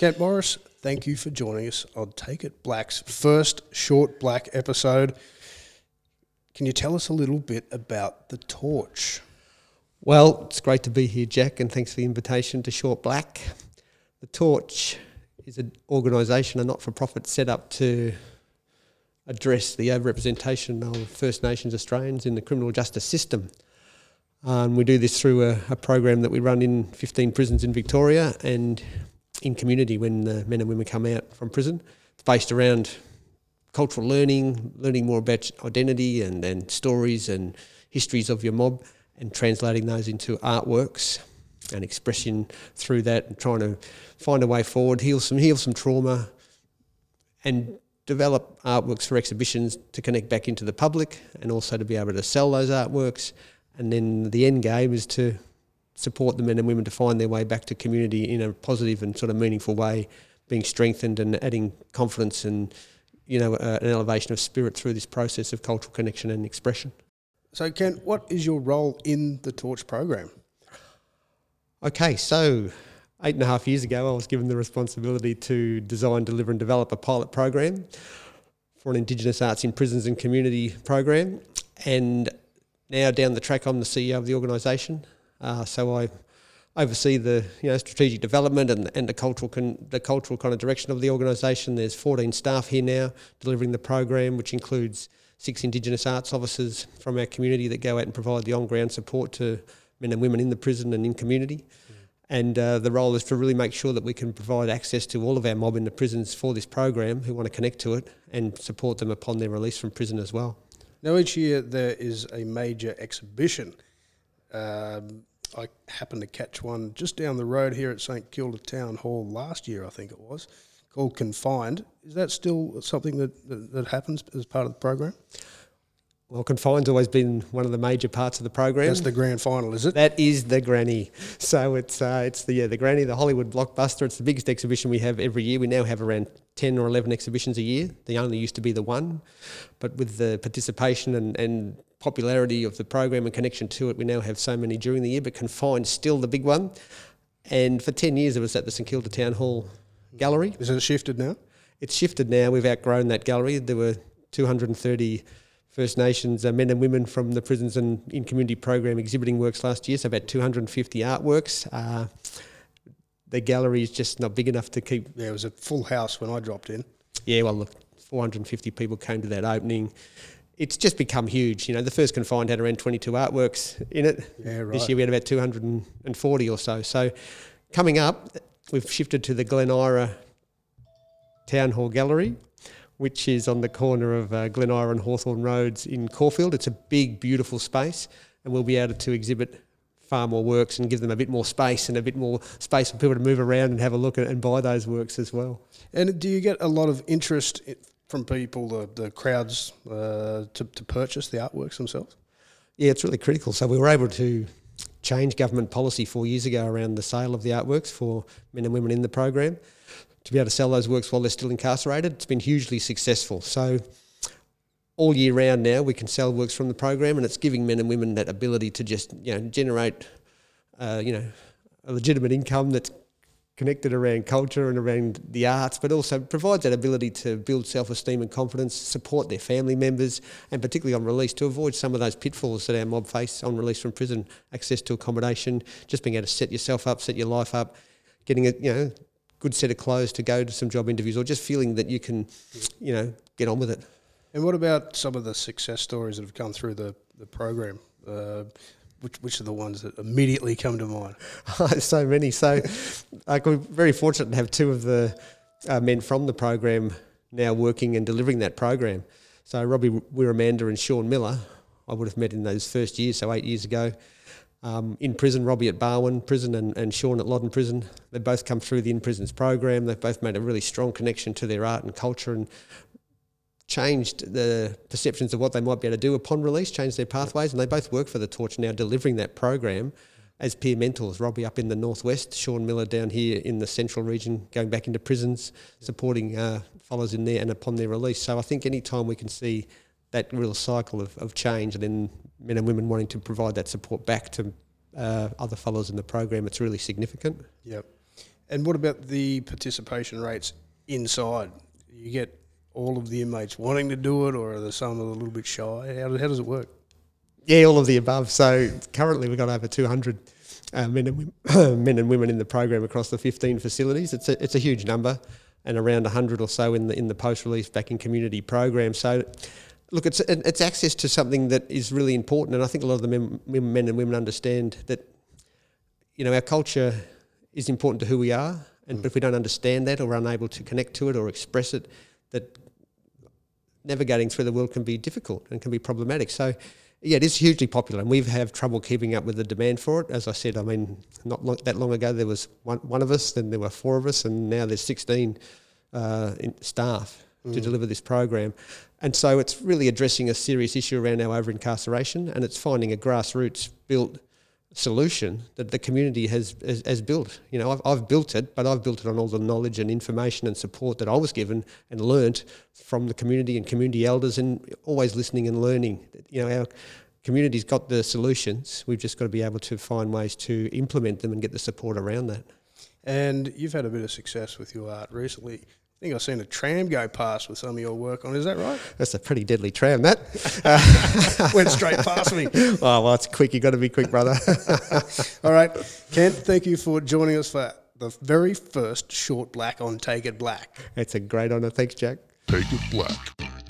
Kent Morris, thank you for joining us on Take It Black's first short black episode. Can you tell us a little bit about the torch? Well, it's great to be here, Jack, and thanks for the invitation to Short Black. The Torch is an organisation, a not for profit set up to address the overrepresentation of First Nations Australians in the criminal justice system. Um, we do this through a, a, program that we run in 15 prisons in Victoria and in community when the men and women come out from prison. It's based around cultural learning, learning more about identity and, and stories and histories of your mob and translating those into artworks and expression through that and trying to find a way forward, heal some heal some trauma and develop artworks for exhibitions to connect back into the public and also to be able to sell those artworks. And then the end game is to support the men and women to find their way back to community in a positive and sort of meaningful way, being strengthened and adding confidence and you know uh, an elevation of spirit through this process of cultural connection and expression. So, Ken, what is your role in the Torch program? Okay, so eight and a half years ago, I was given the responsibility to design, deliver, and develop a pilot program for an Indigenous Arts in Prisons and Community program. And now down the track, I'm the CEO of the organisation. Uh, so I oversee the you know strategic development and, and the cultural con, the cultural kind of direction of the organisation. There's 14 staff here now delivering the program, which includes six Indigenous arts officers from our community that go out and provide the on ground support to men and women in the prison and in community. And uh, the role is to really make sure that we can provide access to all of our mob in the prisons for this program who want to connect to it and support them upon their release from prison as well. Now, each year there is a major exhibition. Um, I happened to catch one just down the road here at St Kilda Town Hall last year, I think it was, called Confined. Is that still something that, that, that happens as part of the program? Well, confined's always been one of the major parts of the program. That's the grand final, is it? That is the granny. So it's uh, it's the yeah, the granny, the Hollywood blockbuster. It's the biggest exhibition we have every year. We now have around ten or eleven exhibitions a year. They only used to be the one, but with the participation and, and popularity of the program and connection to it, we now have so many during the year. But Confine's still the big one. And for ten years, it was at the St Kilda Town Hall Gallery. Is it shifted now? It's shifted now. We've outgrown that gallery. There were 230 First Nations uh, men and women from the prisons and in community program exhibiting works last year, so about 250 artworks. Uh, the gallery is just not big enough to keep. Yeah, it was a full house when I dropped in. Yeah, well, look, 450 people came to that opening. It's just become huge. You know, the first confined had around 22 artworks in it. Yeah, right. This year we had about 240 or so. So coming up, we've shifted to the Glen Eira Town Hall Gallery which is on the corner of uh, Glen Eira and Hawthorn Roads in Caulfield. It's a big, beautiful space, and we'll be able to exhibit far more works and give them a bit more space and a bit more space for people to move around and have a look at and buy those works as well. And do you get a lot of interest from people, the, the crowds, uh, to, to purchase the artworks themselves? Yeah, it's really critical. So we were able to change government policy four years ago around the sale of the artworks for men and women in the program to be able to sell those works while they're still incarcerated. It's been hugely successful. So all year round now, we can sell works from the program, and it's giving men and women that ability to just you know generate, uh, you know, a legitimate income that's connected around culture and around the arts, but also provides that ability to build self-esteem and confidence, support their family members, and particularly on release to avoid some of those pitfalls that our mob face on release from prison, access to accommodation, just being able to set yourself up, set your life up, getting a you know good set of clothes to go to some job interviews, or just feeling that you can, you know, get on with it. And what about some of the success stories that have come through the the program? Uh, which, which are the ones that immediately come to mind? so many. So, like we're very fortunate to have two of the uh, men from the program now working and delivering that program. So Robbie Wirramanda and Sean Miller, I would have met in those first years, so eight years ago um, in prison, Robbie at Barwon Prison and, and Sean at Loddon Prison. They've both come through the in prisons program. They've both made a really strong connection to their art and culture and changed the perceptions of what they might be able to do upon release, changed their pathways, and they both work for the Torch now, delivering that program as peer mentors. Robbie up in the northwest, Sean Miller down here in the central region, going back into prisons, supporting uh, fellows in there and upon their release. So I think any time we can see that real cycle of, of change and then men and women wanting to provide that support back to uh, other fellows in the program, it's really significant. Yep. And what about the participation rates inside? You get all of the inmates wanting to do it, or are there some that are a little bit shy? How, how does it work? Yeah, all of the above. So currently we've got over 200 uh, men, and women, men and women in the program across the 15 facilities. It's a, it's a huge number, and around 100 or so in the in the post-release back in community program. So, look, it's it's access to something that is really important, and I think a lot of the men, men and women understand that. You know, our culture is important to who we are, and mm. but if we don't understand that or are unable to connect to it or express it, that navigating through the world can be difficult and can be problematic. So yeah, it is hugely popular, and we've had trouble keeping up with the demand for it. As I said, I mean, not long, that long ago there was one, one of us, then there were four of us, and now there's 16 uh, staff mm. to deliver this program. And so it's really addressing a serious issue around our over incarceration, and it's finding a grassroots built solution that the community has, has, has built. You know, I've, I've, built it, but I've built it on all the knowledge and information and support that I was given and learnt from the community and community elders and always listening and learning. You know, our community's got the solutions. We've just got to be able to find ways to implement them and get the support around that. And you've had a bit of success with your art recently. I think I've seen a tram go past with some of your work on. Is that right? That's a pretty deadly tram, that. Went straight past me. Oh, well, it's quick. You've got to be quick, brother. All right. Kent, thank you for joining us for the very first short black on Take It Black. It's a great honour. Thanks, Jack. Take It Black.